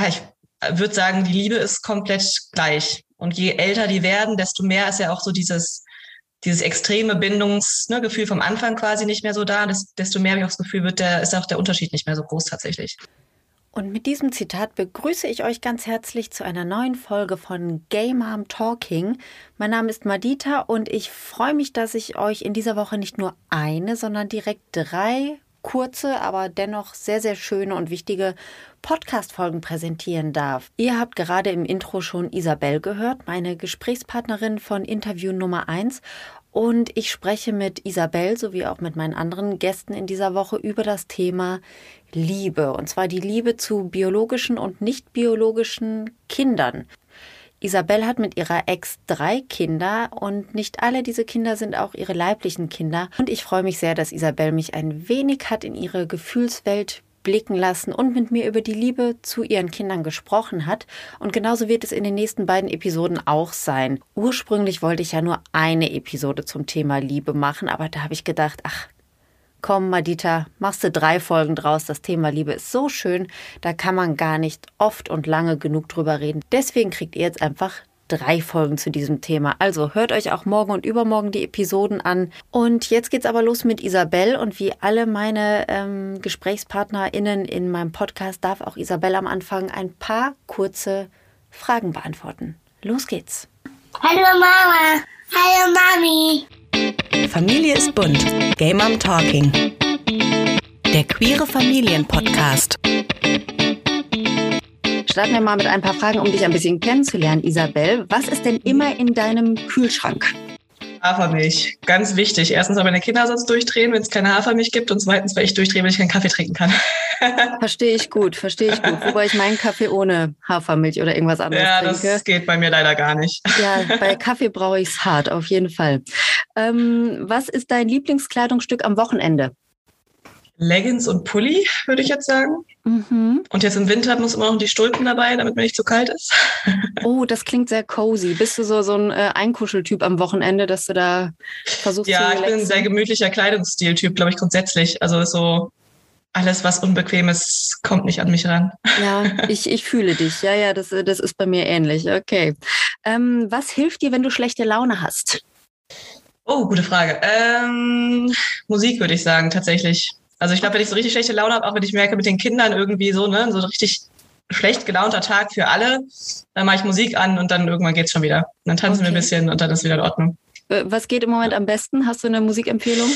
Ja, ich würde sagen, die Liebe ist komplett gleich. Und je älter die werden, desto mehr ist ja auch so dieses, dieses extreme Bindungsgefühl ne, vom Anfang quasi nicht mehr so da. desto mehr habe ich auch das Gefühl, wird der, ist auch der Unterschied nicht mehr so groß tatsächlich. Und mit diesem Zitat begrüße ich euch ganz herzlich zu einer neuen Folge von Gay Mom Talking. Mein Name ist Madita und ich freue mich, dass ich euch in dieser Woche nicht nur eine, sondern direkt drei kurze, aber dennoch sehr, sehr schöne und wichtige Podcast-Folgen präsentieren darf. Ihr habt gerade im Intro schon Isabel gehört, meine Gesprächspartnerin von Interview Nummer 1. Und ich spreche mit Isabel sowie auch mit meinen anderen Gästen in dieser Woche über das Thema Liebe. Und zwar die Liebe zu biologischen und nicht biologischen Kindern. Isabel hat mit ihrer Ex drei Kinder und nicht alle diese Kinder sind auch ihre leiblichen Kinder. Und ich freue mich sehr, dass Isabel mich ein wenig hat in ihre Gefühlswelt blicken lassen und mit mir über die Liebe zu ihren Kindern gesprochen hat. Und genauso wird es in den nächsten beiden Episoden auch sein. Ursprünglich wollte ich ja nur eine Episode zum Thema Liebe machen, aber da habe ich gedacht, ach, Komm, Madita, machst du drei Folgen draus. Das Thema Liebe ist so schön, da kann man gar nicht oft und lange genug drüber reden. Deswegen kriegt ihr jetzt einfach drei Folgen zu diesem Thema. Also hört euch auch morgen und übermorgen die Episoden an. Und jetzt geht's aber los mit Isabel. Und wie alle meine ähm, GesprächspartnerInnen in meinem Podcast darf auch Isabel am Anfang ein paar kurze Fragen beantworten. Los geht's. Hallo Mama. Hallo Mami. Familie ist bunt. Gay Mom Talking. Der queere Familienpodcast. Starten wir mal mit ein paar Fragen, um dich ein bisschen kennenzulernen, Isabel. Was ist denn immer in deinem Kühlschrank? Hafermilch, ganz wichtig. Erstens, weil meine Kinder sonst durchdrehen, wenn es keine Hafermilch gibt. Und zweitens, weil ich durchdrehe, wenn ich keinen Kaffee trinken kann. Verstehe ich gut, verstehe ich gut. Wobei ich meinen Kaffee ohne Hafermilch oder irgendwas anderes ja, trinke. Ja, das geht bei mir leider gar nicht. Ja, bei Kaffee brauche ich es hart, auf jeden Fall. Ähm, was ist dein Lieblingskleidungsstück am Wochenende? Leggings und Pulli, würde ich jetzt sagen. Mhm. Und jetzt im Winter muss immer noch die Stulpen dabei, damit mir nicht zu kalt ist. oh, das klingt sehr cozy. Bist du so, so ein äh, Einkuscheltyp am Wochenende, dass du da versuchst ja, zu Ja, ich bin ein sehr gemütlicher Kleidungsstiltyp, glaube ich, grundsätzlich. Also so alles, was unbequem ist, kommt nicht an mich ran. Ja, ich, ich fühle dich. Ja, ja, das, das ist bei mir ähnlich. Okay. Ähm, was hilft dir, wenn du schlechte Laune hast? Oh, gute Frage. Ähm, Musik würde ich sagen, tatsächlich. Also ich glaube, wenn ich so richtig schlechte Laune habe, auch wenn ich merke mit den Kindern irgendwie so, ne, so richtig schlecht gelaunter Tag für alle, dann mache ich Musik an und dann irgendwann geht's schon wieder. Und dann tanzen okay. wir ein bisschen und dann ist wieder in Ordnung. Äh, was geht im Moment am besten? Hast du eine Musikempfehlung?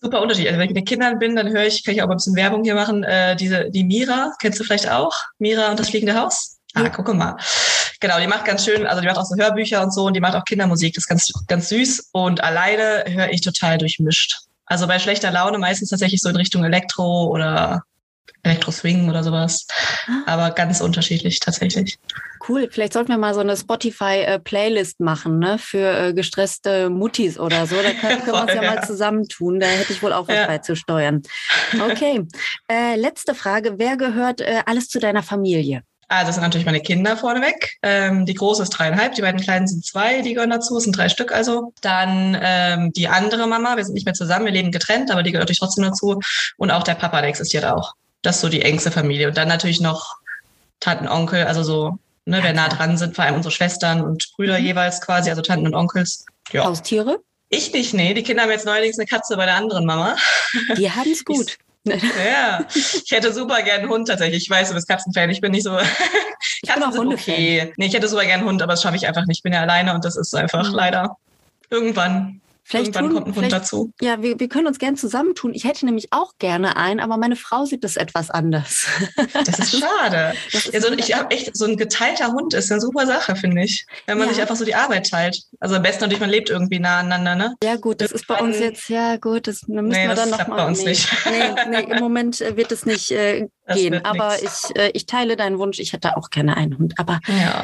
Super Unterschied. Also wenn ich mit Kindern bin, dann höre ich, kann ich auch ein bisschen Werbung hier machen, äh, diese, die Mira, kennst du vielleicht auch? Mira und das fliegende Haus? Ah, ja. guck mal. Genau, die macht ganz schön, also die macht auch so Hörbücher und so und die macht auch Kindermusik, das ist ganz, ganz süß und alleine höre ich total durchmischt. Also bei schlechter Laune meistens tatsächlich so in Richtung Elektro oder Elektro-Swing oder sowas. Ah. Aber ganz unterschiedlich tatsächlich. Cool. Vielleicht sollten wir mal so eine Spotify-Playlist machen, ne? Für äh, gestresste Muttis oder so. Da können, können wir uns ja, ja, mal zusammentun. Da hätte ich wohl auch was ja. beizusteuern. Okay. Äh, letzte Frage. Wer gehört äh, alles zu deiner Familie? Also das sind natürlich meine Kinder vorneweg. Ähm, die große ist dreieinhalb, die beiden kleinen sind zwei, die gehören dazu, es sind drei Stück also. Dann ähm, die andere Mama, wir sind nicht mehr zusammen, wir leben getrennt, aber die gehört natürlich trotzdem dazu. Und auch der Papa, der existiert auch. Das ist so die engste Familie. Und dann natürlich noch Tanten, Onkel, also so, ne, wer nah dran sind, vor allem unsere Schwestern und Brüder mhm. jeweils quasi, also Tanten und Onkels. Ja. Haustiere? Ich nicht, nee. Die Kinder haben jetzt neuerdings eine Katze bei der anderen Mama. Die haben es gut. Ja, ich hätte super gern einen Hund tatsächlich. Ich weiß, du bist Katzenfan. Ich bin nicht so. Ich Katzen bin auch sind okay. Nee, ich hätte super gern einen Hund, aber das schaffe ich einfach nicht. Ich bin ja alleine und das ist einfach mhm. leider irgendwann. Vielleicht Irgendwann tun, kommt ein Hund dazu. Ja, wir, wir können uns gerne zusammentun. Ich hätte nämlich auch gerne einen, aber meine Frau sieht das etwas anders. Das ist schade. Das ist also ich habe echt so ein geteilter Hund ist eine super Sache, finde ich. Wenn man ja. sich einfach so die Arbeit teilt. Also am besten natürlich, man lebt irgendwie nah aneinander, ne? Ja, gut, das, das ist bei uns jetzt, ja gut, das müssen nee, wir dann noch mal. Bei uns nee, nicht. Nee, nee, im Moment äh, wird es nicht äh, gehen. Aber ich, äh, ich teile deinen Wunsch, ich hätte auch gerne einen Hund. Aber ja.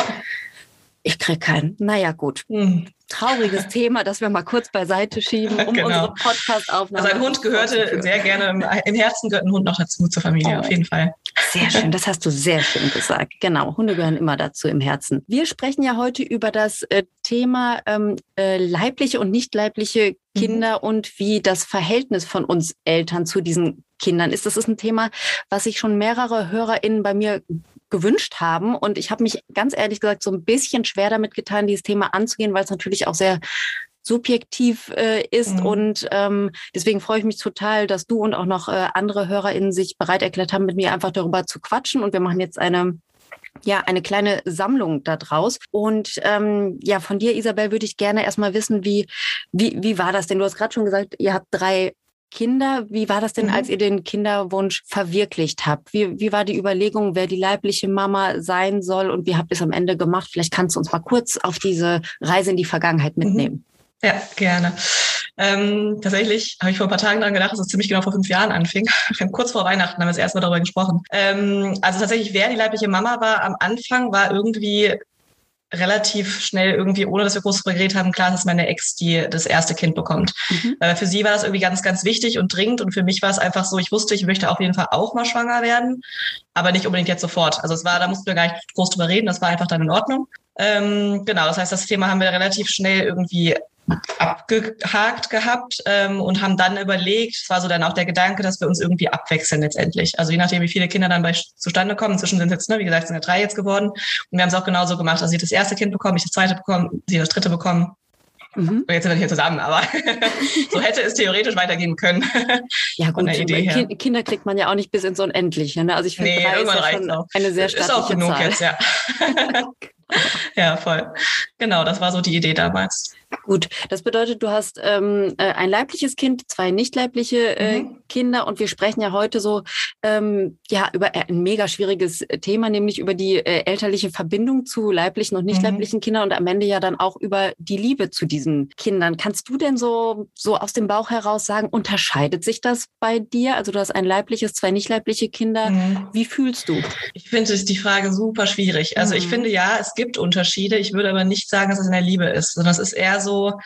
Ich kriege keinen. Naja, gut. Hm trauriges Thema, das wir mal kurz beiseite schieben, um genau. unsere Podcast-Aufnahme. Also ein Hund gehörte sehr gerne, im Herzen gehört ein Hund noch dazu zur Familie, oh. auf jeden Fall. Sehr schön, das hast du sehr schön gesagt. Genau, Hunde gehören immer dazu im Herzen. Wir sprechen ja heute über das äh, Thema ähm, äh, leibliche und nicht leibliche Kinder mhm. und wie das Verhältnis von uns Eltern zu diesen Kindern ist. Das ist ein Thema, was sich schon mehrere HörerInnen bei mir gewünscht haben. Und ich habe mich ganz ehrlich gesagt so ein bisschen schwer damit getan, dieses Thema anzugehen, weil es natürlich auch sehr subjektiv äh, ist. Mhm. Und ähm, deswegen freue ich mich total, dass du und auch noch äh, andere HörerInnen sich bereit erklärt haben, mit mir einfach darüber zu quatschen. Und wir machen jetzt eine ja, eine kleine Sammlung daraus. Und ähm, ja, von dir, Isabel, würde ich gerne erstmal wissen, wie, wie, wie war das denn? Du hast gerade schon gesagt, ihr habt drei Kinder. Wie war das denn, mhm. als ihr den Kinderwunsch verwirklicht habt? Wie, wie war die Überlegung, wer die leibliche Mama sein soll und wie habt ihr es am Ende gemacht? Vielleicht kannst du uns mal kurz auf diese Reise in die Vergangenheit mhm. mitnehmen. Ja, gerne. Ähm, tatsächlich habe ich vor ein paar Tagen daran gedacht, dass es ziemlich genau vor fünf Jahren anfing. Kurz vor Weihnachten haben wir das erste Mal darüber gesprochen. Ähm, also tatsächlich, wer die leibliche Mama war am Anfang, war irgendwie relativ schnell irgendwie, ohne dass wir groß darüber geredet haben, klar, dass meine Ex die das erste Kind bekommt. Mhm. Äh, für sie war das irgendwie ganz, ganz wichtig und dringend und für mich war es einfach so, ich wusste, ich möchte auf jeden Fall auch mal schwanger werden, aber nicht unbedingt jetzt sofort. Also es war, da mussten wir gar nicht groß drüber reden, das war einfach dann in Ordnung. Ähm, genau, das heißt, das Thema haben wir relativ schnell irgendwie abgehakt gehabt ähm, und haben dann überlegt, es war so dann auch der Gedanke, dass wir uns irgendwie abwechseln letztendlich. Also je nachdem, wie viele Kinder dann bei zustande kommen. Inzwischen sind es jetzt, ne, wie gesagt, sind ja drei jetzt geworden. Und wir haben es auch genauso gemacht. Also sie das erste Kind bekommen, ich das zweite bekommen, sie das dritte bekommen. Mhm. Jetzt sind wir hier zusammen, aber so hätte es theoretisch weitergehen können. ja gut, Idee kind, Kinder kriegt man ja auch nicht bis ins Unendliche. Ne? Also ich finde, nee, drei ist ja schon auch. eine sehr stattliche Ist auch genug Zahl. jetzt, ja. ja, voll. Genau, das war so die Idee damals. Gut, das bedeutet, du hast ähm, äh, ein leibliches Kind, zwei nicht leibliche äh, mhm. Kinder und wir sprechen ja heute so ähm, ja über ein mega schwieriges Thema, nämlich über die äh, elterliche Verbindung zu leiblichen und nicht mhm. leiblichen Kindern und am Ende ja dann auch über die Liebe zu diesen Kindern. Kannst du denn so so aus dem Bauch heraus sagen, unterscheidet sich das bei dir? Also du hast ein leibliches, zwei nicht leibliche Kinder. Mhm. Wie fühlst du? Ich finde die Frage super schwierig. Also ich mhm. finde ja, es gibt Unterschiede. Ich würde aber nicht sagen, dass es in der Liebe ist, sondern es ist eher so,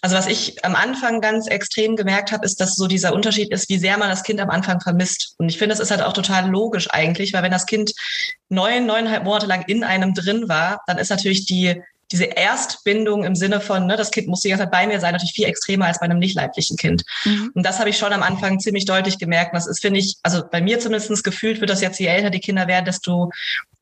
also was ich am Anfang ganz extrem gemerkt habe, ist, dass so dieser Unterschied ist, wie sehr man das Kind am Anfang vermisst. Und ich finde, das ist halt auch total logisch eigentlich, weil wenn das Kind neun, neuneinhalb Monate lang in einem drin war, dann ist natürlich die diese Erstbindung im Sinne von, ne, das Kind muss die ganze Zeit bei mir sein, natürlich viel extremer als bei einem nicht leiblichen Kind. Mhm. Und das habe ich schon am Anfang ziemlich deutlich gemerkt. das ist, finde ich, also bei mir zumindest gefühlt wird das jetzt, je älter die Kinder werden, desto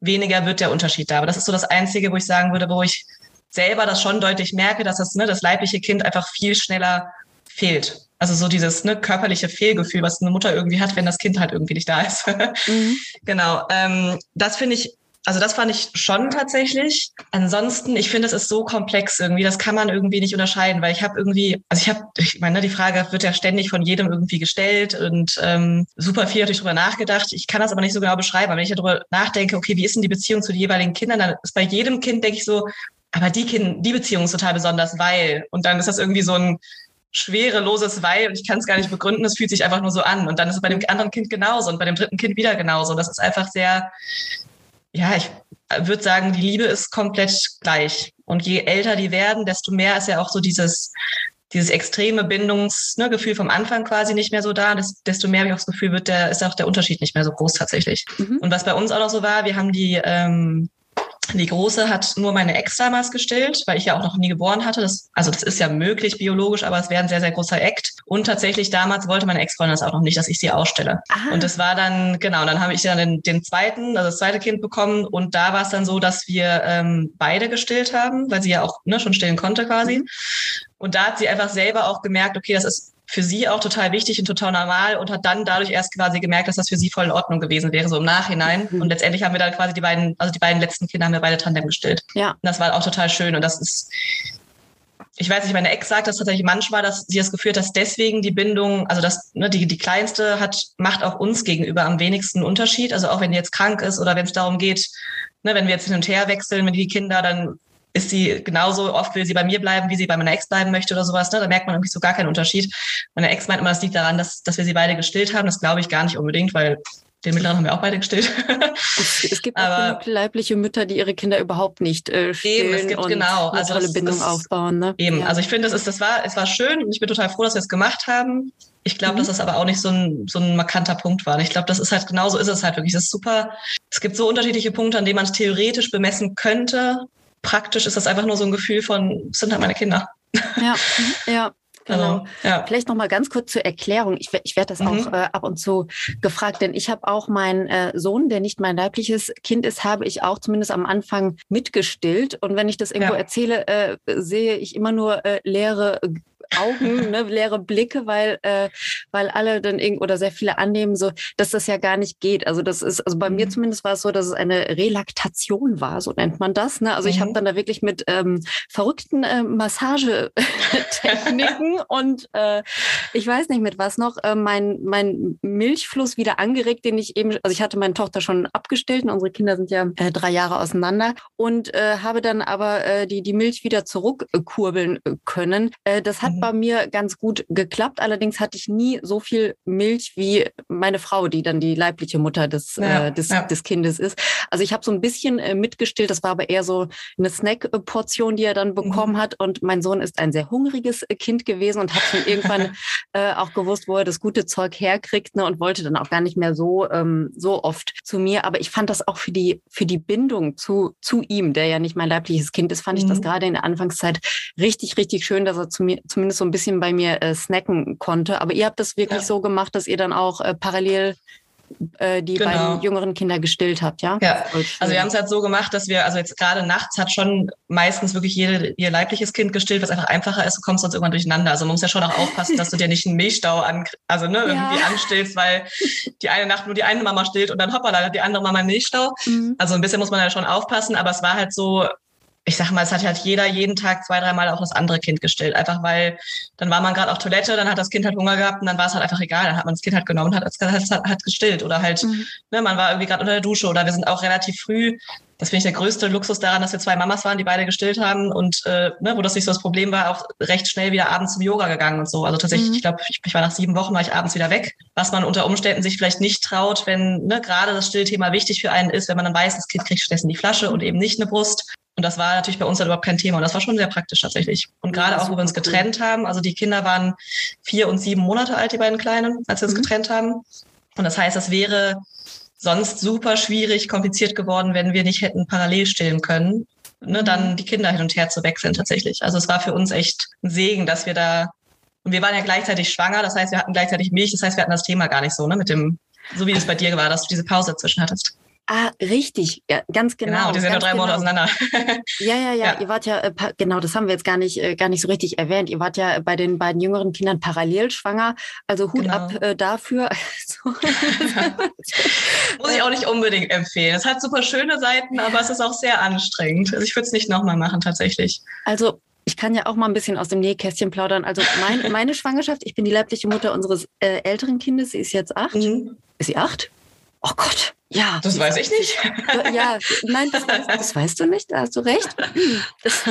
weniger wird der Unterschied da. Aber das ist so das Einzige, wo ich sagen würde, wo ich selber das schon deutlich merke, dass das, ne, das leibliche Kind einfach viel schneller fehlt. Also so dieses ne, körperliche Fehlgefühl, was eine Mutter irgendwie hat, wenn das Kind halt irgendwie nicht da ist. mhm. Genau. Ähm, das finde ich also das fand ich schon tatsächlich. Ansonsten, ich finde, es ist so komplex irgendwie, das kann man irgendwie nicht unterscheiden, weil ich habe irgendwie, also ich habe, ich meine, die Frage wird ja ständig von jedem irgendwie gestellt und ähm, super viel drüber nachgedacht. Ich kann das aber nicht so genau beschreiben. Aber wenn ich darüber nachdenke, okay, wie ist denn die Beziehung zu den jeweiligen Kindern, dann ist bei jedem Kind, denke ich so, aber die Kind, die Beziehung ist total besonders, weil. Und dann ist das irgendwie so ein schwereloses Weil und ich kann es gar nicht begründen, es fühlt sich einfach nur so an. Und dann ist es bei dem anderen Kind genauso und bei dem dritten Kind wieder genauso. Das ist einfach sehr, ja, ich würde sagen, die Liebe ist komplett gleich. Und je älter die werden, desto mehr ist ja auch so dieses, dieses extreme Bindungsgefühl ne, vom Anfang quasi nicht mehr so da, desto mehr habe ich auch das Gefühl, wird der, ist auch der Unterschied nicht mehr so groß tatsächlich. Mhm. Und was bei uns auch noch so war, wir haben die ähm, die Große hat nur meine Ex damals gestillt, weil ich ja auch noch nie geboren hatte. Das, also das ist ja möglich biologisch, aber es wäre ein sehr, sehr großer Act. Und tatsächlich damals wollte meine Ex-Freundin das auch noch nicht, dass ich sie ausstelle. Aha. Und das war dann, genau, dann habe ich dann den, den, zweiten, also das zweite Kind bekommen. Und da war es dann so, dass wir ähm, beide gestillt haben, weil sie ja auch ne, schon stillen konnte quasi. Mhm. Und da hat sie einfach selber auch gemerkt, okay, das ist für sie auch total wichtig und total normal und hat dann dadurch erst quasi gemerkt, dass das für sie voll in Ordnung gewesen wäre, so im Nachhinein. Mhm. Und letztendlich haben wir dann quasi die beiden, also die beiden letzten Kinder haben wir beide Tandem gestillt. Ja. Und das war auch total schön und das ist, ich weiß nicht, meine Ex sagt das tatsächlich manchmal, dass sie das Gefühl hat, dass deswegen die Bindung, also das, ne, die, die kleinste hat, macht auch uns gegenüber am wenigsten Unterschied. Also auch wenn die jetzt krank ist oder wenn es darum geht, ne, wenn wir jetzt hin und her wechseln mit die Kinder, dann ist sie genauso oft will sie bei mir bleiben, wie sie bei meiner Ex bleiben möchte oder sowas. Ne? Da merkt man irgendwie so gar keinen Unterschied. Meine Ex meint immer, das liegt daran, dass, dass wir sie beide gestillt haben. Das glaube ich gar nicht unbedingt, weil den mittleren haben wir auch beide gestillt. Es, es gibt Aber, auch leibliche Mütter, die ihre Kinder überhaupt nicht äh, stillen eben, es gibt und genau, eine also tolle das, Bindung das, aufbauen. Ne? Eben, ja. also ich finde, es ist, das war, es war schön und ich bin total froh, dass wir es gemacht haben. Ich glaube, mhm. dass das aber auch nicht so ein, so ein markanter Punkt war. Ich glaube, das ist halt genauso ist es halt wirklich. Es ist super. Es gibt so unterschiedliche Punkte, an denen man es theoretisch bemessen könnte praktisch ist das einfach nur so ein Gefühl von, sind halt meine Kinder. Ja, ja. Genau. Also, ja. Vielleicht noch mal ganz kurz zur Erklärung. Ich, ich werde das mhm. auch äh, ab und zu gefragt, denn ich habe auch meinen äh, Sohn, der nicht mein leibliches Kind ist, habe ich auch zumindest am Anfang mitgestillt. Und wenn ich das irgendwo ja. erzähle, äh, sehe ich immer nur äh, leere Augen, ne, leere Blicke, weil, äh, weil alle dann irgend oder sehr viele annehmen, so, dass das ja gar nicht geht. Also das ist, also bei mhm. mir zumindest war es so, dass es eine Relaktation war, so nennt man das. Ne? Also mhm. ich habe dann da wirklich mit ähm, verrückten äh, Massagetechniken und äh, ich weiß nicht mit was noch, äh, mein, mein Milchfluss wieder angeregt, den ich eben, also ich hatte meine Tochter schon abgestellt und unsere Kinder sind ja äh, drei Jahre auseinander und äh, habe dann aber äh, die, die Milch wieder zurückkurbeln können. Äh, das hat mhm. bei mir ganz gut geklappt. Allerdings hatte ich nie so viel Milch wie meine Frau, die dann die leibliche Mutter des, ja, äh, des, ja. des Kindes ist. Also ich habe so ein bisschen äh, mitgestillt. Das war aber eher so eine Snack-Portion, die er dann bekommen mhm. hat. Und mein Sohn ist ein sehr hungriges äh, Kind gewesen und hat schon irgendwann äh, auch gewusst, wo er das gute Zeug herkriegt ne, und wollte dann auch gar nicht mehr so, ähm, so oft zu mir. Aber ich fand das auch für die, für die Bindung zu, zu ihm, der ja nicht mein leibliches Kind ist, fand mhm. ich das mhm. gerade in der Anfangszeit richtig, richtig schön, dass er zu mir, zumindest zumindest so ein bisschen bei mir äh, snacken konnte. Aber ihr habt das wirklich ja. so gemacht, dass ihr dann auch äh, parallel äh, die genau. beiden jüngeren Kinder gestillt habt, ja? Ja, also wir haben es halt so gemacht, dass wir, also jetzt gerade nachts hat schon meistens wirklich jede, ihr leibliches Kind gestillt, was einfach einfacher ist, du kommst sonst irgendwann durcheinander. Also man muss ja schon auch aufpassen, dass du dir nicht einen Milchstau an, also ne, irgendwie ja. anstillst, weil die eine Nacht nur die eine Mama stillt und dann hoppala, die andere Mama einen Milchstau. Mhm. Also ein bisschen muss man ja schon aufpassen, aber es war halt so, ich sag mal, es hat halt jeder jeden Tag zwei, dreimal auch das andere Kind gestillt. Einfach weil dann war man gerade auf Toilette, dann hat das Kind halt Hunger gehabt und dann war es halt einfach egal. Dann hat man das Kind halt genommen und hat, hat, hat gestillt. Oder halt, mhm. ne, man war irgendwie gerade unter der Dusche oder wir sind auch relativ früh. Das finde ich der größte Luxus daran, dass wir zwei Mamas waren, die beide gestillt haben und äh, ne, wo das nicht so das Problem war, auch recht schnell wieder abends zum Yoga gegangen und so. Also tatsächlich, mhm. ich glaube, ich, ich, war nach sieben Wochen, war ich abends wieder weg, was man unter Umständen sich vielleicht nicht traut, wenn ne, gerade das Stillthema wichtig für einen ist, wenn man dann weiß, das Kind kriegt stattdessen die Flasche und eben nicht eine Brust. Und das war natürlich bei uns dann überhaupt kein Thema. Und das war schon sehr praktisch tatsächlich. Und gerade auch, wo wir uns getrennt haben, also die Kinder waren vier und sieben Monate alt, die beiden Kleinen, als wir uns mhm. getrennt haben. Und das heißt, es wäre sonst super schwierig, kompliziert geworden, wenn wir nicht hätten parallel stillen können, ne, dann mhm. die Kinder hin und her zu wechseln tatsächlich. Also es war für uns echt ein Segen, dass wir da, und wir waren ja gleichzeitig schwanger, das heißt, wir hatten gleichzeitig Milch, das heißt, wir hatten das Thema gar nicht so, ne, mit dem, so wie es bei dir war, dass du diese Pause dazwischen hattest. Ah, richtig, ja, ganz genau. Genau, die sind nur drei Monate genau. auseinander. ja, ja, ja, ja, ihr wart ja, äh, genau, das haben wir jetzt gar nicht, äh, gar nicht so richtig erwähnt. Ihr wart ja bei den beiden jüngeren Kindern parallel schwanger, also Hut genau. ab äh, dafür. Muss ich auch nicht unbedingt empfehlen. Es hat super schöne Seiten, aber es ist auch sehr anstrengend. Also ich würde es nicht nochmal machen, tatsächlich. Also ich kann ja auch mal ein bisschen aus dem Nähkästchen plaudern. Also mein, meine Schwangerschaft, ich bin die leibliche Mutter unseres äh, älteren Kindes, sie ist jetzt acht. Mhm. Ist sie acht? Oh Gott, ja. Das weiß ich nicht. Ja, nein, das, das, weißt du nicht, da hast du recht. Das,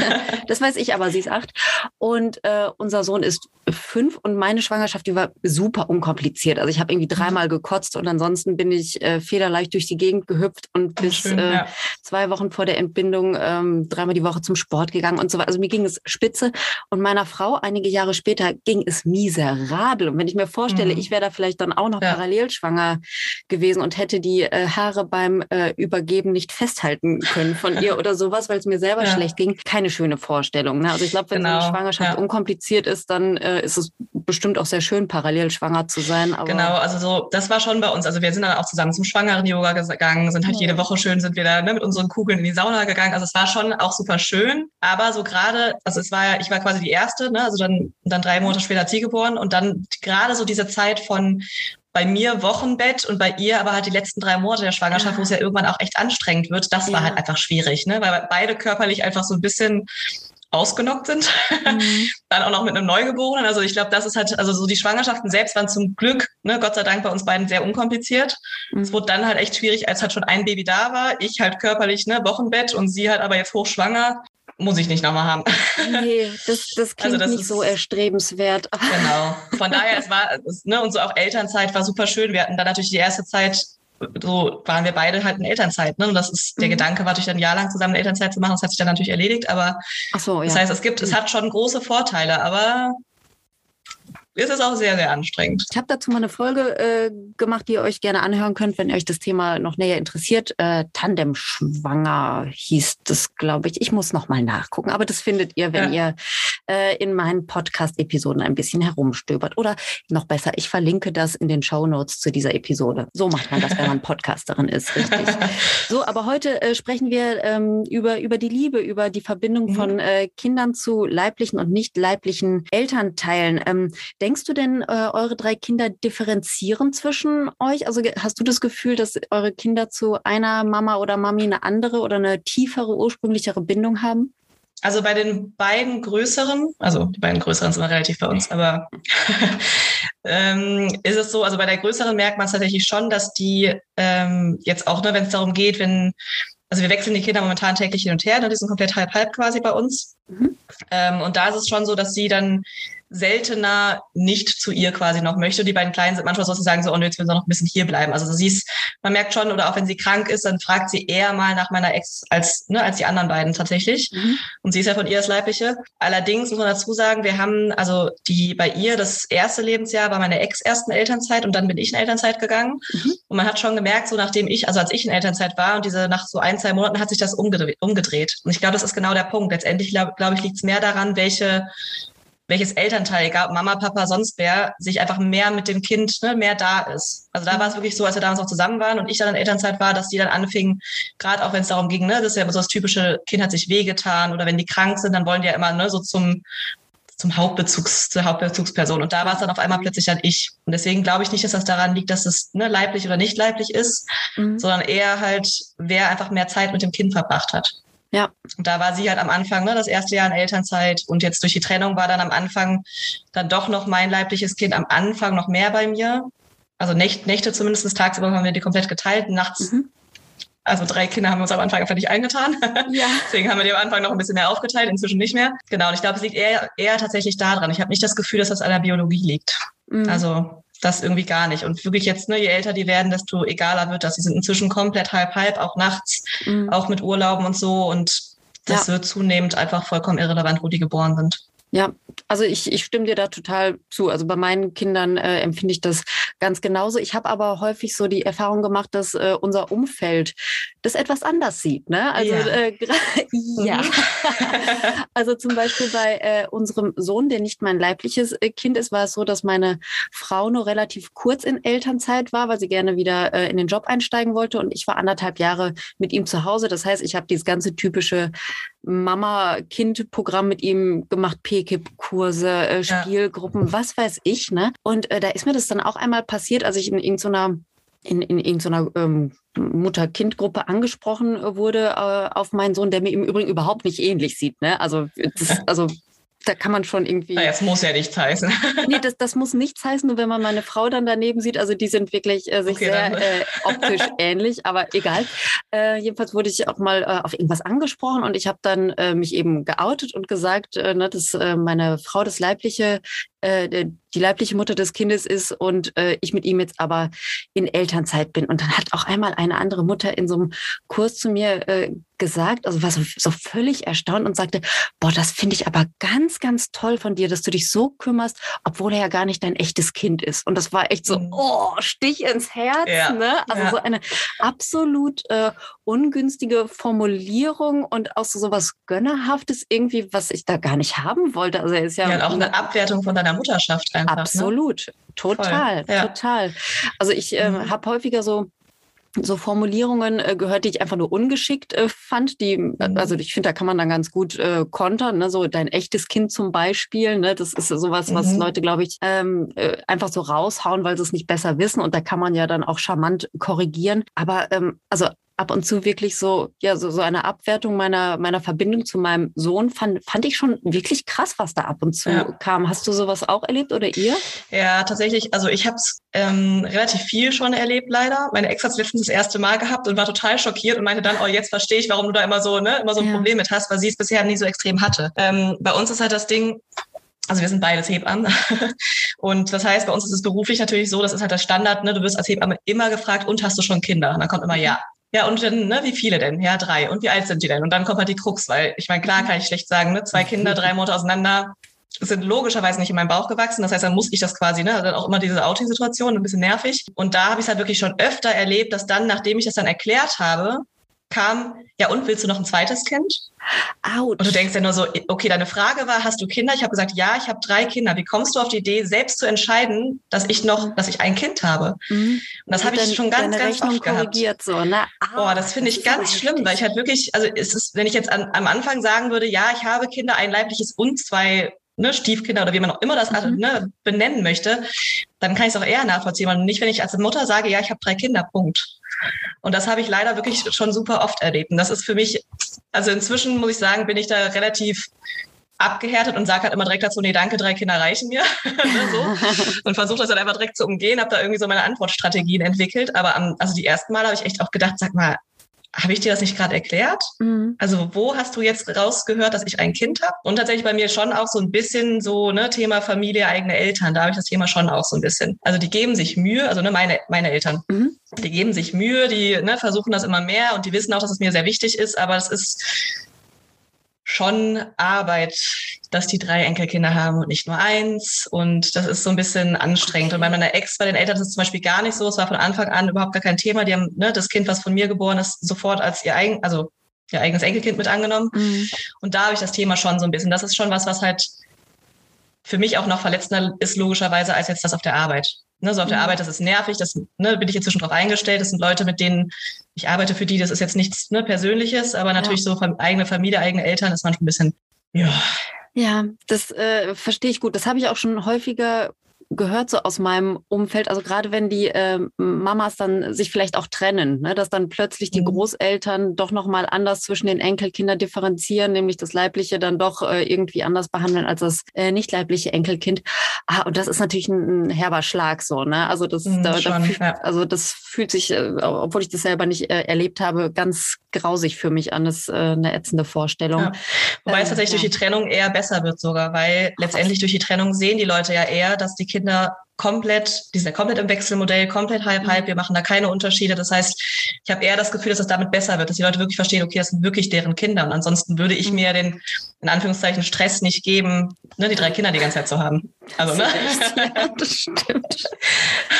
das weiß ich, aber sie ist acht. Und äh, unser Sohn ist fünf und meine Schwangerschaft, die war super unkompliziert. Also ich habe irgendwie dreimal gekotzt und ansonsten bin ich äh, federleicht durch die Gegend gehüpft und bis Schön, äh, ja. zwei Wochen vor der Entbindung ähm, dreimal die Woche zum Sport gegangen und so weiter. Also mir ging es spitze. Und meiner Frau einige Jahre später ging es miserabel. Und wenn ich mir vorstelle, mhm. ich wäre da vielleicht dann auch noch ja. parallel schwanger gewesen und hätte die äh, Haare beim äh, Übergeben nicht festhalten können von ihr oder sowas, weil es mir selber ja. schlecht ging. Keine schöne Vorstellung. Ne? Also ich glaube, wenn genau. so eine Schwangerschaft unkompliziert ist, dann äh, ist es bestimmt auch sehr schön, parallel schwanger zu sein. Genau, also so, das war schon bei uns. Also wir sind dann auch zusammen zum Schwangeren-Yoga gegangen, sind halt ja. jede Woche schön, sind wir da ne, mit unseren Kugeln in die Sauna gegangen. Also es war schon auch super schön. Aber so gerade, also es war ja, ich war quasi die erste, ne? also dann, dann drei Monate später hat sie geboren und dann gerade so diese Zeit von bei mir Wochenbett und bei ihr aber halt die letzten drei Monate der Schwangerschaft, ja. wo es ja irgendwann auch echt anstrengend wird, das ja. war halt einfach schwierig, ne? weil beide körperlich einfach so ein bisschen ausgenockt sind. Mhm. Dann auch noch mit einem Neugeborenen. Also ich glaube, das ist halt, also so die Schwangerschaften selbst waren zum Glück, ne, Gott sei Dank bei uns beiden sehr unkompliziert. Mhm. Es wurde dann halt echt schwierig, als halt schon ein Baby da war. Ich halt körperlich, ne, Wochenbett und sie halt aber jetzt hochschwanger. Muss ich nicht nochmal haben. Nee, das, das also klingt also das nicht ist, so erstrebenswert. Genau. Von daher, es war, es, ne, und so auch Elternzeit war super schön. Wir hatten dann natürlich die erste Zeit so waren wir beide halt in Elternzeit. Ne? Und das ist, der mhm. Gedanke war natürlich ein Jahr lang zusammen Elternzeit zu machen. Das hat sich dann natürlich erledigt, aber so, ja. das heißt, es gibt, es hat schon große Vorteile, aber ist es auch sehr, sehr anstrengend. Ich habe dazu mal eine Folge äh, gemacht, die ihr euch gerne anhören könnt, wenn euch das Thema noch näher interessiert. Äh, Tandem-Schwanger hieß das, glaube ich. Ich muss noch mal nachgucken, aber das findet ihr, wenn ja. ihr äh, in meinen Podcast-Episoden ein bisschen herumstöbert. Oder noch besser, ich verlinke das in den Show Notes zu dieser Episode. So macht man das, wenn man Podcasterin ist, richtig. So, aber heute äh, sprechen wir ähm, über, über die Liebe, über die Verbindung mhm. von äh, Kindern zu leiblichen und nicht leiblichen Elternteilen. Ähm, denkst du denn, äh, eure drei Kinder differenzieren zwischen euch? Also hast du das Gefühl, dass eure Kinder zu einer Mama oder Mami eine andere oder eine tiefere, ursprünglichere Bindung haben? Also bei den beiden größeren, also die beiden größeren sind relativ bei uns, aber ähm, ist es so, also bei der größeren merkt man es tatsächlich schon, dass die ähm, jetzt auch, ne, wenn es darum geht, wenn, also wir wechseln die Kinder momentan täglich hin und her, ne, die sind komplett halb-halb quasi bei uns. Mhm. Ähm, und da ist es schon so, dass sie dann seltener nicht zu ihr quasi noch möchte. Die beiden Kleinen sind manchmal so, dass sie sagen so, oh, nö, jetzt will sie noch ein bisschen hier bleiben. Also sie ist, man merkt schon, oder auch wenn sie krank ist, dann fragt sie eher mal nach meiner Ex als, ne, als die anderen beiden tatsächlich. Mhm. Und sie ist ja von ihr das Leibliche. Allerdings muss man dazu sagen, wir haben, also die bei ihr, das erste Lebensjahr war meine Ex ersten Elternzeit und dann bin ich in Elternzeit gegangen. Mhm. Und man hat schon gemerkt, so nachdem ich, also als ich in Elternzeit war und diese nach so ein, zwei Monaten hat sich das umgedreht. umgedreht. Und ich glaube, das ist genau der Punkt. Letztendlich, glaube glaub ich, liegt es mehr daran, welche welches Elternteil, egal Mama, Papa, sonst wer, sich einfach mehr mit dem Kind, ne, mehr da ist. Also da war es wirklich so, als wir damals noch zusammen waren und ich dann in Elternzeit war, dass die dann anfingen, gerade auch wenn es darum ging, ne, das ist ja immer so das typische, Kind hat sich wehgetan oder wenn die krank sind, dann wollen die ja immer ne, so zum zum Hauptbezugs, zur Hauptbezugsperson. Und da war es dann auf einmal plötzlich dann ich. Und deswegen glaube ich nicht, dass das daran liegt, dass es ne, leiblich oder nicht leiblich ist, mhm. sondern eher halt, wer einfach mehr Zeit mit dem Kind verbracht hat. Ja. Und da war sie halt am Anfang, ne, das erste Jahr in Elternzeit und jetzt durch die Trennung war dann am Anfang dann doch noch mein leibliches Kind am Anfang noch mehr bei mir. Also Nächte, Nächte zumindest, tagsüber haben wir die komplett geteilt, nachts. Mhm. Also drei Kinder haben wir uns am Anfang einfach nicht eingetan. Ja. Deswegen haben wir die am Anfang noch ein bisschen mehr aufgeteilt, inzwischen nicht mehr. Genau, und ich glaube, es liegt eher, eher tatsächlich daran. Ich habe nicht das Gefühl, dass das an der Biologie liegt. Mhm. Also das irgendwie gar nicht. Und wirklich jetzt, ne, je älter die werden, desto egaler wird das. Sie sind inzwischen komplett halb-halb, auch nachts, mhm. auch mit Urlauben und so. Und das ja. wird zunehmend einfach vollkommen irrelevant, wo die geboren sind. Ja, also ich, ich stimme dir da total zu. Also bei meinen Kindern äh, empfinde ich das ganz genauso. Ich habe aber häufig so die Erfahrung gemacht, dass äh, unser Umfeld das etwas anders sieht. Ne? Also ja, äh, ja. Also zum Beispiel bei äh, unserem Sohn, der nicht mein leibliches äh, Kind ist, war es so, dass meine Frau nur relativ kurz in Elternzeit war, weil sie gerne wieder äh, in den Job einsteigen wollte und ich war anderthalb Jahre mit ihm zu Hause. Das heißt, ich habe dieses ganze typische Mama-Kind-Programm mit ihm gemacht, PKIP-Kurse, äh, Spielgruppen, ja. was weiß ich. Ne? Und äh, da ist mir das dann auch einmal passiert, als ich in irgendeiner in, in irgendeiner ähm, Mutter-Kind-Gruppe angesprochen wurde äh, auf meinen Sohn, der mir im Übrigen überhaupt nicht ähnlich sieht. Ne? Also, das, also da kann man schon irgendwie. Naja, es muss ja nichts heißen. nee, das, das muss nichts heißen, nur wenn man meine Frau dann daneben sieht. Also die sind wirklich äh, sich okay, sehr äh, optisch ähnlich, aber egal. Äh, jedenfalls wurde ich auch mal äh, auf irgendwas angesprochen und ich habe dann äh, mich eben geoutet und gesagt, äh, ne, dass äh, meine Frau das leibliche äh, die leibliche Mutter des Kindes ist und äh, ich mit ihm jetzt aber in Elternzeit bin. Und dann hat auch einmal eine andere Mutter in so einem Kurs zu mir äh, gesagt, also war so, so völlig erstaunt und sagte, boah, das finde ich aber ganz, ganz toll von dir, dass du dich so kümmerst, obwohl er ja gar nicht dein echtes Kind ist. Und das war echt so, mhm. oh, Stich ins Herz, ja. ne? Also ja. so eine absolut äh, ungünstige Formulierung und auch so was Gönnerhaftes irgendwie, was ich da gar nicht haben wollte. Also er ist ja, ja auch eine Abwertung von deiner Mutterschaft einfach. Ne? Absolut, ne? total, ja. total. Also ich äh, mhm. habe häufiger so so Formulierungen äh, gehört, die ich einfach nur ungeschickt äh, fand. Die, mhm. also ich finde, da kann man dann ganz gut äh, kontern. Ne? So dein echtes Kind zum Beispiel. Ne? Das ist sowas, was mhm. Leute, glaube ich, ähm, äh, einfach so raushauen, weil sie es nicht besser wissen. Und da kann man ja dann auch charmant korrigieren. Aber ähm, also ab und zu wirklich so, ja, so, so eine Abwertung meiner, meiner Verbindung zu meinem Sohn fand, fand ich schon wirklich krass, was da ab und zu ja. kam. Hast du sowas auch erlebt oder ihr? Ja, tatsächlich. Also ich habe es ähm, relativ viel schon erlebt, leider. Meine Ex hat es letztens das erste Mal gehabt und war total schockiert und meinte dann, oh, jetzt verstehe ich, warum du da immer so, ne, immer so ein ja. Problem mit hast, weil sie es bisher nie so extrem hatte. Ähm, bei uns ist halt das Ding, also wir sind beides Hebammen. Und das heißt, bei uns ist es beruflich natürlich so, das ist halt das Standard, ne? Du wirst als Hebamme immer gefragt, und hast du schon Kinder? Und dann kommt immer ja. Ja, und dann, ne, wie viele denn? Ja, drei. Und wie alt sind die denn? Und dann kommt halt die Krux, weil ich meine, klar kann ich schlecht sagen, ne, zwei Kinder, drei Monate auseinander sind logischerweise nicht in meinem Bauch gewachsen. Das heißt, dann muss ich das quasi, ne, also auch immer diese Outing-Situation, ein bisschen nervig. Und da habe ich es halt wirklich schon öfter erlebt, dass dann, nachdem ich das dann erklärt habe, kam, ja und willst du noch ein zweites Kind? Autsch. Und du denkst ja nur so, okay, deine Frage war, hast du Kinder? Ich habe gesagt, ja, ich habe drei Kinder. Wie kommst du auf die Idee, selbst zu entscheiden, dass ich noch, dass ich ein Kind habe? Mhm. Und das habe ich schon ganz, ganz Rechnung oft gehabt. so, ne? Boah, das finde ich ganz schlimm, weil ich halt wirklich, also es ist, wenn ich jetzt an, am Anfang sagen würde, ja, ich habe Kinder, ein leibliches und zwei ne, Stiefkinder oder wie man auch immer das Mhm. ne, benennen möchte, dann kann ich es auch eher nachvollziehen. Und nicht, wenn ich als Mutter sage, ja, ich habe drei Kinder, Punkt. Und das habe ich leider wirklich schon super oft erlebt. Und das ist für mich, also inzwischen muss ich sagen, bin ich da relativ abgehärtet und sage halt immer direkt dazu, nee, danke, drei Kinder reichen mir. Ne, so. Und versuche das dann einfach direkt zu umgehen, habe da irgendwie so meine Antwortstrategien entwickelt. Aber am, also die ersten Mal habe ich echt auch gedacht, sag mal, habe ich dir das nicht gerade erklärt? Mhm. Also wo hast du jetzt rausgehört, dass ich ein Kind habe? Und tatsächlich bei mir schon auch so ein bisschen so ne Thema Familie, eigene Eltern. Da habe ich das Thema schon auch so ein bisschen. Also die geben sich Mühe, also ne meine meine Eltern, Mhm. die geben sich Mühe, die ne, versuchen das immer mehr und die wissen auch, dass es mir sehr wichtig ist. Aber es ist schon Arbeit, dass die drei Enkelkinder haben und nicht nur eins. Und das ist so ein bisschen anstrengend. Und bei meiner Ex, bei den Eltern ist es zum Beispiel gar nicht so. Es war von Anfang an überhaupt gar kein Thema. Die haben ne, das Kind, was von mir geboren ist, sofort als ihr eigen, also ihr eigenes Enkelkind mit angenommen. Mhm. Und da habe ich das Thema schon so ein bisschen. Das ist schon was, was halt für mich auch noch verletzender ist, logischerweise, als jetzt das auf der Arbeit. Ne, so auf der Mhm. Arbeit, das ist nervig, das ne, bin ich inzwischen drauf eingestellt. Das sind Leute, mit denen ich arbeite für die, das ist jetzt nichts ne, Persönliches, aber natürlich so fam- eigene Familie, eigene Eltern ist manchmal ein bisschen, ja, Ja, das äh, verstehe ich gut. Das habe ich auch schon häufiger gehört so aus meinem Umfeld. Also gerade wenn die äh, Mamas dann sich vielleicht auch trennen, ne, dass dann plötzlich die Mhm. Großeltern doch noch mal anders zwischen den Enkelkindern differenzieren, nämlich das leibliche dann doch äh, irgendwie anders behandeln als das äh, nicht leibliche Enkelkind. Ah, und das ist natürlich ein, ein herber Schlag so, ne? Also das, Mhm, da, da schon, fühlt, ja. also das fühlt sich, äh, obwohl ich das selber nicht äh, erlebt habe, ganz grausig für mich an. Das ist äh, eine ätzende Vorstellung. Ja. Wobei es Ähm, tatsächlich ja. durch die Trennung eher besser wird sogar, weil letztendlich durch die Trennung sehen die Leute ja eher, dass die Kinder komplett, die sind ja komplett im Wechselmodell, komplett halb Mhm. halb, wir machen da keine Unterschiede. Das heißt, ich habe eher das Gefühl, dass es damit besser wird, dass die Leute wirklich verstehen, okay, das sind wirklich deren Kinder. Und ansonsten würde ich Mhm. mir den, in Anführungszeichen, Stress nicht geben, ne, die drei Kinder die ganze Zeit zu haben. Also, ne? ja, das stimmt.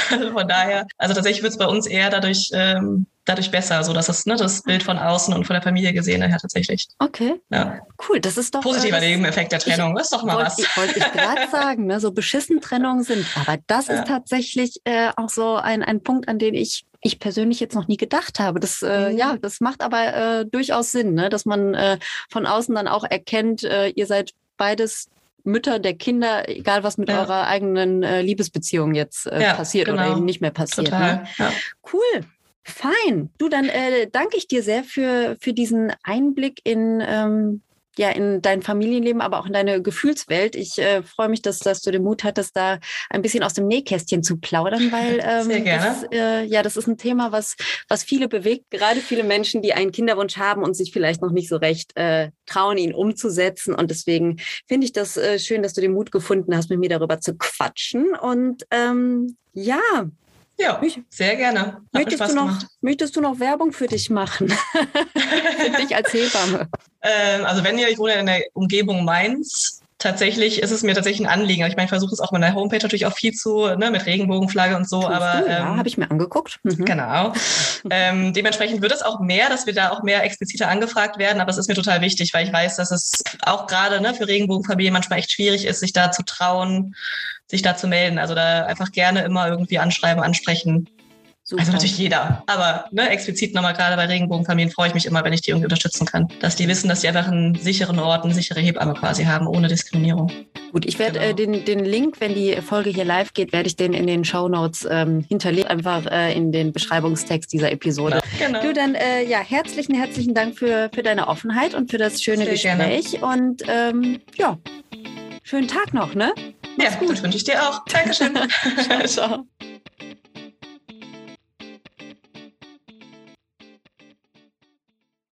Also von daher, also tatsächlich wird es bei uns eher dadurch, ähm, dadurch besser, so dass es ne, das Bild von außen und von der Familie gesehen her tatsächlich. Okay, Ja. cool. Das ist doch Positiver äh, das- Nebeneffekt der Trennung. ist doch mal Wollte was. ich, wollte ich gerade sagen, ne? so beschissen Trennungen sind. Aber das Ja. ist tatsächlich äh, auch so ein, ein Punkt, an den ich, ich persönlich jetzt noch nie gedacht habe. Das, äh, Mhm. ja, das macht aber äh, durchaus Sinn, ne? dass man äh, von außen dann auch erkennt, äh, ihr seid beides Mütter der Kinder, egal was mit Ja. eurer eigenen äh, Liebesbeziehung jetzt äh, Ja, passiert oder genau. eben nicht mehr passiert. Ne? Total. Ja. Cool. Fein. Du, dann äh, danke ich dir sehr für, für diesen Einblick in, ähm, ja, in dein Familienleben, aber auch in deine Gefühlswelt. Ich äh, freue mich, dass, dass du den Mut hattest, da ein bisschen aus dem Nähkästchen zu plaudern, weil ähm, Sehr gerne. Das, äh, ja, das ist ein Thema, was, was viele bewegt, gerade viele Menschen, die einen Kinderwunsch haben und sich vielleicht noch nicht so recht äh, trauen, ihn umzusetzen. Und deswegen finde ich das äh, schön, dass du den Mut gefunden hast, mit mir darüber zu quatschen. Und ähm, ja, ja, Ich- sehr gerne. Hat Möchtest du, noch, gemacht. möchtest du noch Werbung für dich machen? für dich als Hebamme. Ähm, also wenn ihr, ich wohne in der Umgebung Mainz. Tatsächlich ist es mir tatsächlich ein Anliegen. Ich meine, ich versuche es auch mit der Homepage natürlich auch viel zu, ne, mit Regenbogenflagge und so, Tust aber du? ja, ähm, habe ich mir angeguckt. Mhm. Genau. ähm, dementsprechend wird es auch mehr, dass wir da auch mehr expliziter angefragt werden, aber es ist mir total wichtig, weil ich weiß, dass es auch gerade ne, für Regenbogenfamilien manchmal echt schwierig ist, sich da zu trauen, sich da zu melden. Also da einfach gerne immer irgendwie anschreiben, ansprechen. Super. Also natürlich jeder, aber ne, explizit nochmal gerade bei Regenbogenfamilien freue ich mich immer, wenn ich die irgendwie unterstützen kann. Dass die wissen, dass die einfach einen sicheren Ort, eine sichere Hebamme quasi haben, ohne Diskriminierung. Gut, ich werde Genau. äh, den, den Link, wenn die Folge hier live geht, werde ich den in den Show Notes ähm, hinterlegen, einfach äh, in den Beschreibungstext dieser Episode. Genau. Du, dann äh, ja, herzlichen, herzlichen Dank für, für deine Offenheit und für das schöne Sehr gerne. Gespräch. Und ähm, ja, schönen Tag noch, ne? Ja, das wünsche ich dir auch. Dankeschön. Ciao.